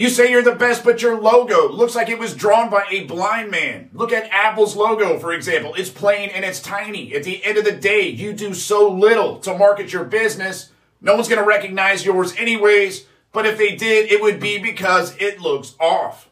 You say you're the best, but your logo looks like it was drawn by a blind man. Look at Apple's logo, for example. It's plain and it's tiny. At the end of the day, you do so little to market your business. No one's going to recognize yours anyways, but if they did, it would be because it looks off.